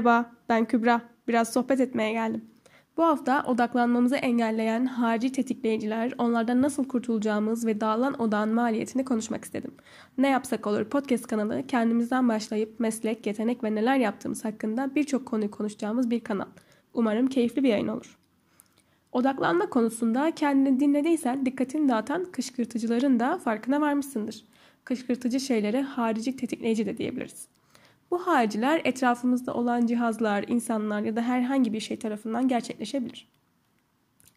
Merhaba, ben Kübra. Biraz sohbet etmeye geldim. Bu hafta odaklanmamızı engelleyen harici tetikleyiciler, onlardan nasıl kurtulacağımız ve dağılan odağın maliyetini konuşmak istedim. Ne yapsak olur podcast kanalı kendimizden başlayıp meslek, yetenek ve neler yaptığımız hakkında birçok konuyu konuşacağımız bir kanal. Umarım keyifli bir yayın olur. Odaklanma konusunda kendini dinlediysen dikkatini dağıtan kışkırtıcıların da farkına varmışsındır. Kışkırtıcı şeylere harici tetikleyici de diyebiliriz. Bu hariciler etrafımızda olan cihazlar, insanlar ya da herhangi bir şey tarafından gerçekleşebilir.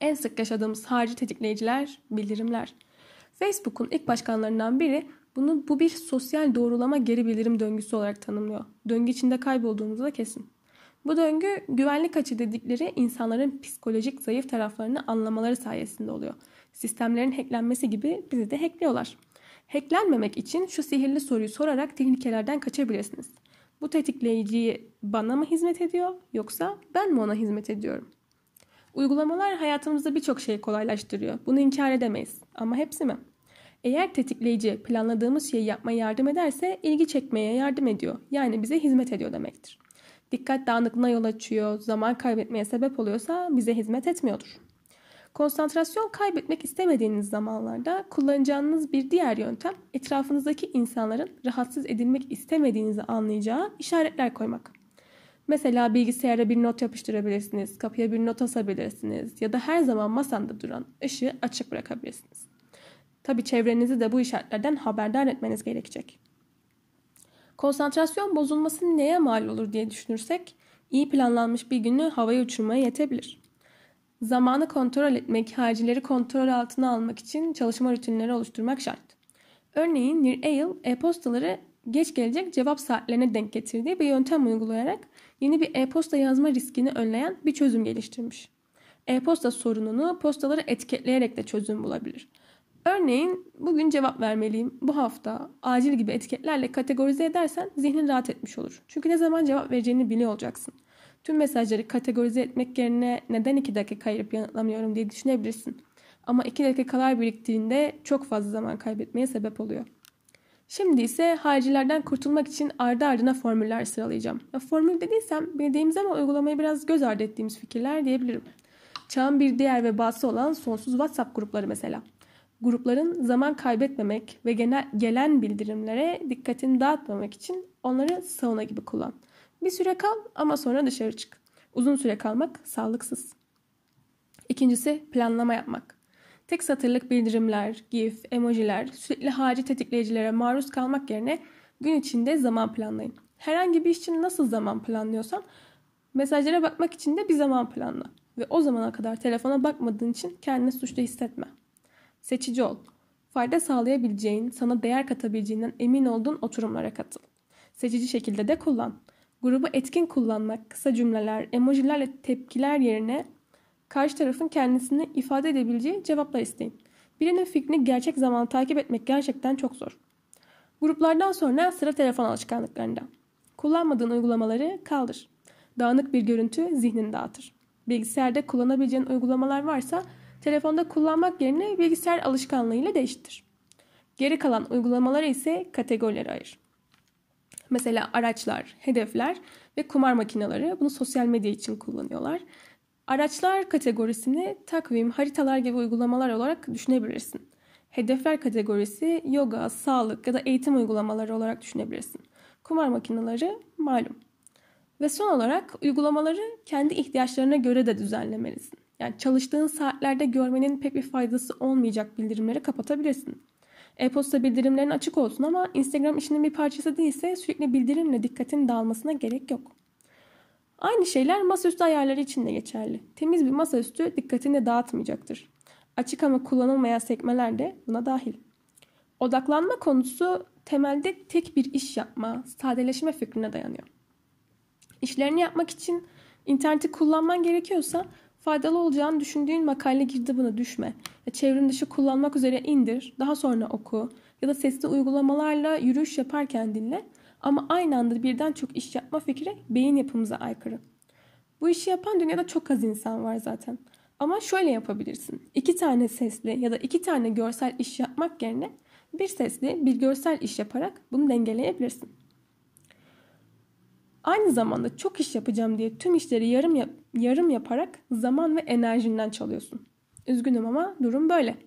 En sık yaşadığımız harici tetikleyiciler bildirimler. Facebook'un ilk başkanlarından biri bunu bu bir sosyal doğrulama geri bildirim döngüsü olarak tanımlıyor. Döngü içinde kaybolduğumuzu da kesin. Bu döngü güvenlik açı dedikleri insanların psikolojik zayıf taraflarını anlamaları sayesinde oluyor. Sistemlerin hacklenmesi gibi bizi de hackliyorlar. Hacklenmemek için şu sihirli soruyu sorarak tehlikelerden kaçabilirsiniz. Bu tetikleyiciyi bana mı hizmet ediyor yoksa ben mi ona hizmet ediyorum? Uygulamalar hayatımızda birçok şeyi kolaylaştırıyor. Bunu inkar edemeyiz. Ama hepsi mi? Eğer tetikleyici planladığımız şeyi yapmaya yardım ederse ilgi çekmeye yardım ediyor. Yani bize hizmet ediyor demektir. Dikkat dağınıklığına yol açıyor, zaman kaybetmeye sebep oluyorsa bize hizmet etmiyordur. Konsantrasyon kaybetmek istemediğiniz zamanlarda kullanacağınız bir diğer yöntem etrafınızdaki insanların rahatsız edilmek istemediğinizi anlayacağı işaretler koymak. Mesela bilgisayara bir not yapıştırabilirsiniz, kapıya bir not asabilirsiniz ya da her zaman masanda duran ışığı açık bırakabilirsiniz. Tabi çevrenizi de bu işaretlerden haberdar etmeniz gerekecek. Konsantrasyon bozulması neye mal olur diye düşünürsek iyi planlanmış bir günü havaya uçurmaya yetebilir. Zamanı kontrol etmek, harcileri kontrol altına almak için çalışma rutinleri oluşturmak şart. Örneğin Nir Eyal e-postaları geç gelecek cevap saatlerine denk getirdiği bir yöntem uygulayarak yeni bir e-posta yazma riskini önleyen bir çözüm geliştirmiş. E-posta sorununu postaları etiketleyerek de çözüm bulabilir. Örneğin bugün cevap vermeliyim, bu hafta, acil gibi etiketlerle kategorize edersen zihnin rahat etmiş olur. Çünkü ne zaman cevap vereceğini biliyor olacaksın. Tüm mesajları kategorize etmek yerine neden 2 dakika ayırıp yanıtlamıyorum diye düşünebilirsin. Ama 2 dakikalar biriktiğinde çok fazla zaman kaybetmeye sebep oluyor. Şimdi ise haricilerden kurtulmak için ardı ardına formüller sıralayacağım. Ya formül dediysem bildiğimiz ama uygulamayı biraz göz ardı ettiğimiz fikirler diyebilirim. Çağın bir diğer vebası olan sonsuz WhatsApp grupları mesela. Grupların zaman kaybetmemek ve genel, gelen bildirimlere dikkatini dağıtmamak için onları sauna gibi kullan. Bir süre kal ama sonra dışarı çık. Uzun süre kalmak sağlıksız. İkincisi planlama yapmak. Tek satırlık bildirimler, gif, emojiler, sürekli harici tetikleyicilere maruz kalmak yerine gün içinde zaman planlayın. Herhangi bir iş için nasıl zaman planlıyorsan mesajlara bakmak için de bir zaman planla. Ve o zamana kadar telefona bakmadığın için kendini suçlu hissetme. Seçici ol. Fayda sağlayabileceğin, sana değer katabileceğinden emin olduğun oturumlara katıl. Seçici şekilde de kullan. Grubu etkin kullanmak, kısa cümleler, emojilerle tepkiler yerine karşı tarafın kendisini ifade edebileceği cevaplar isteyin. Birinin fikrini gerçek zaman takip etmek gerçekten çok zor. Gruplardan sonra sıra telefon alışkanlıklarında. Kullanmadığın uygulamaları kaldır. Dağınık bir görüntü zihnini dağıtır. Bilgisayarda kullanabileceğin uygulamalar varsa telefonda kullanmak yerine bilgisayar alışkanlığıyla değiştir. Geri kalan uygulamaları ise kategorilere ayır. Mesela araçlar, hedefler ve kumar makineleri bunu sosyal medya için kullanıyorlar. Araçlar kategorisini takvim, haritalar gibi uygulamalar olarak düşünebilirsin. Hedefler kategorisi yoga, sağlık ya da eğitim uygulamaları olarak düşünebilirsin. Kumar makineleri malum. Ve son olarak uygulamaları kendi ihtiyaçlarına göre de düzenlemelisin. Yani çalıştığın saatlerde görmenin pek bir faydası olmayacak bildirimleri kapatabilirsin. E-posta bildirimlerin açık olsun ama Instagram işinin bir parçası değilse sürekli bildirimle dikkatin dağılmasına gerek yok. Aynı şeyler masaüstü ayarları için de geçerli. Temiz bir masaüstü dikkatini dağıtmayacaktır. Açık ama kullanılmayan sekmeler de buna dahil. Odaklanma konusu temelde tek bir iş yapma, sadeleşme fikrine dayanıyor. İşlerini yapmak için interneti kullanman gerekiyorsa Faydalı olacağını düşündüğün makale girdabına düşme. Çevrim dışı kullanmak üzere indir, daha sonra oku ya da sesli uygulamalarla yürüyüş yaparken dinle. Ama aynı anda birden çok iş yapma fikri beyin yapımıza aykırı. Bu işi yapan dünyada çok az insan var zaten. Ama şöyle yapabilirsin. İki tane sesli ya da iki tane görsel iş yapmak yerine bir sesli bir görsel iş yaparak bunu dengeleyebilirsin. Aynı zamanda çok iş yapacağım diye tüm işleri yarım yap yarım yaparak zaman ve enerjinden çalıyorsun. Üzgünüm ama durum böyle.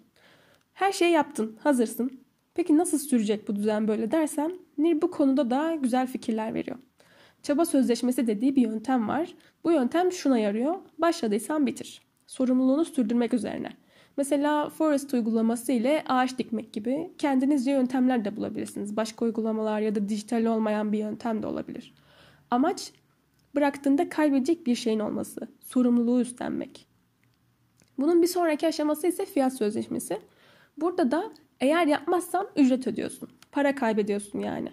Her şeyi yaptın, hazırsın. Peki nasıl sürecek bu düzen böyle dersen Nir bu konuda da güzel fikirler veriyor. Çaba sözleşmesi dediği bir yöntem var. Bu yöntem şuna yarıyor. Başladıysan bitir. Sorumluluğunu sürdürmek üzerine. Mesela Forest uygulaması ile ağaç dikmek gibi kendinizce yöntemler de bulabilirsiniz. Başka uygulamalar ya da dijital olmayan bir yöntem de olabilir. Amaç bıraktığında kaybedecek bir şeyin olması, sorumluluğu üstlenmek. Bunun bir sonraki aşaması ise fiyat sözleşmesi. Burada da eğer yapmazsan ücret ödüyorsun. Para kaybediyorsun yani.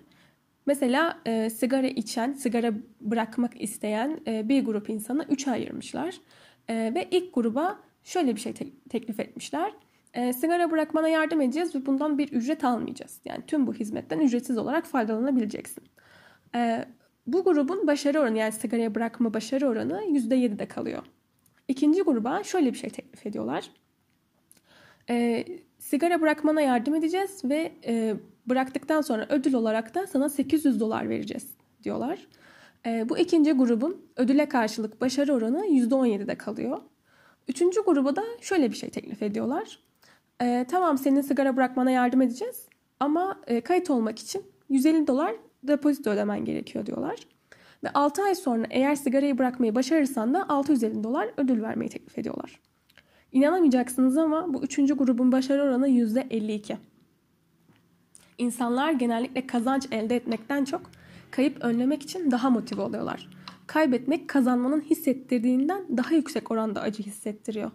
Mesela e, sigara içen, sigara bırakmak isteyen e, bir grup insanı üçe ayırmışlar. E, ve ilk gruba şöyle bir şey te- teklif etmişler. E, sigara bırakmana yardım edeceğiz ve bundan bir ücret almayacağız. Yani tüm bu hizmetten ücretsiz olarak faydalanabileceksin. E, bu grubun başarı oranı yani sigaraya bırakma başarı oranı %7'de kalıyor. İkinci gruba şöyle bir şey teklif ediyorlar. E, sigara bırakmana yardım edeceğiz ve e, bıraktıktan sonra ödül olarak da sana 800 dolar vereceğiz diyorlar. E, bu ikinci grubun ödüle karşılık başarı oranı %17'de kalıyor. Üçüncü gruba da şöyle bir şey teklif ediyorlar. E, tamam senin sigara bırakmana yardım edeceğiz ama e, kayıt olmak için 150 dolar depozito ödemen gerekiyor diyorlar. Ve 6 ay sonra eğer sigarayı bırakmayı başarırsan da 650 dolar ödül vermeyi teklif ediyorlar. İnanamayacaksınız ama bu üçüncü grubun başarı oranı %52. İnsanlar genellikle kazanç elde etmekten çok kayıp önlemek için daha motive oluyorlar. Kaybetmek kazanmanın hissettirdiğinden daha yüksek oranda acı hissettiriyor.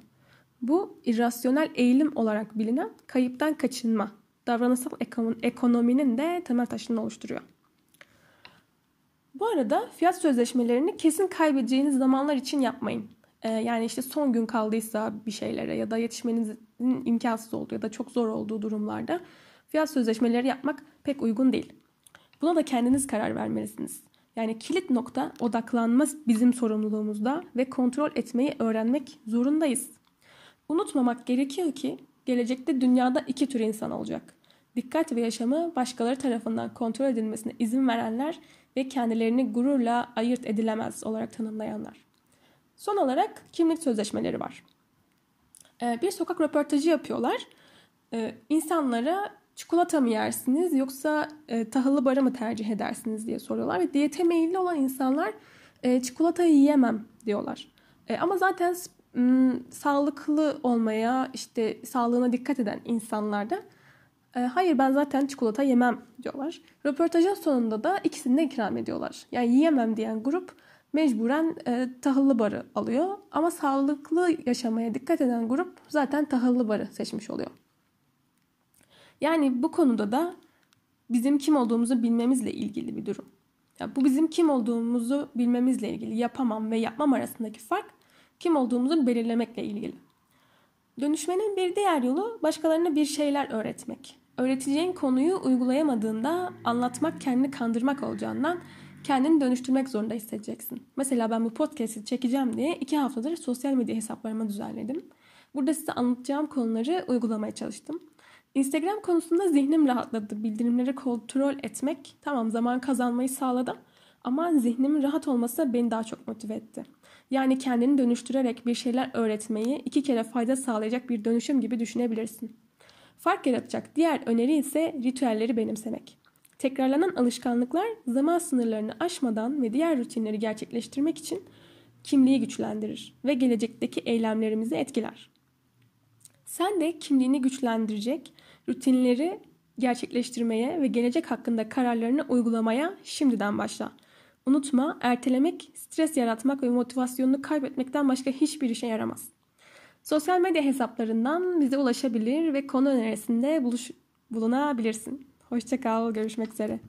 Bu irrasyonel eğilim olarak bilinen kayıptan kaçınma, davranışsal ekonominin de temel taşını oluşturuyor. Bu arada fiyat sözleşmelerini kesin kaybedeceğiniz zamanlar için yapmayın. Ee, yani işte son gün kaldıysa bir şeylere ya da yetişmenizin imkansız olduğu ya da çok zor olduğu durumlarda fiyat sözleşmeleri yapmak pek uygun değil. Buna da kendiniz karar vermelisiniz. Yani kilit nokta odaklanma bizim sorumluluğumuzda ve kontrol etmeyi öğrenmek zorundayız. Unutmamak gerekiyor ki gelecekte dünyada iki tür insan olacak. Dikkat ve yaşamı başkaları tarafından kontrol edilmesine izin verenler ve kendilerini gururla ayırt edilemez olarak tanımlayanlar. Son olarak kimlik sözleşmeleri var. Ee, bir sokak röportajı yapıyorlar. Ee, insanlara çikolata mı yersiniz yoksa e, tahıllı bara mı tercih edersiniz diye soruyorlar. Ve diyete meyilli olan insanlar e, çikolatayı yiyemem diyorlar. E, ama zaten sağlıklı olmaya işte sağlığına dikkat eden insanlar da e, hayır ben zaten çikolata yemem diyorlar. Röportajın sonunda da ikisini de ikram ediyorlar. Yani yiyemem diyen grup mecburen e, tahıllı barı alıyor. Ama sağlıklı yaşamaya dikkat eden grup zaten tahıllı barı seçmiş oluyor. Yani bu konuda da bizim kim olduğumuzu bilmemizle ilgili bir durum. Yani bu bizim kim olduğumuzu bilmemizle ilgili yapamam ve yapmam arasındaki fark kim olduğumuzu belirlemekle ilgili. Dönüşmenin bir diğer yolu başkalarına bir şeyler öğretmek. Öğreteceğin konuyu uygulayamadığında anlatmak kendini kandırmak olacağından kendini dönüştürmek zorunda hissedeceksin. Mesela ben bu podcast'i çekeceğim diye iki haftadır sosyal medya hesaplarımı düzenledim. Burada size anlatacağım konuları uygulamaya çalıştım. Instagram konusunda zihnim rahatladı. Bildirimleri kontrol etmek tamam zaman kazanmayı sağladı ama zihnimin rahat olması beni daha çok motive etti. Yani kendini dönüştürerek bir şeyler öğretmeyi iki kere fayda sağlayacak bir dönüşüm gibi düşünebilirsin. Fark yaratacak diğer öneri ise ritüelleri benimsemek. Tekrarlanan alışkanlıklar zaman sınırlarını aşmadan ve diğer rutinleri gerçekleştirmek için kimliği güçlendirir ve gelecekteki eylemlerimizi etkiler. Sen de kimliğini güçlendirecek rutinleri gerçekleştirmeye ve gelecek hakkında kararlarını uygulamaya şimdiden başla. Unutma, ertelemek, stres yaratmak ve motivasyonunu kaybetmekten başka hiçbir işe yaramaz. Sosyal medya hesaplarından bize ulaşabilir ve konu önerisinde buluş bulunabilirsin. Hoşçakal, görüşmek üzere.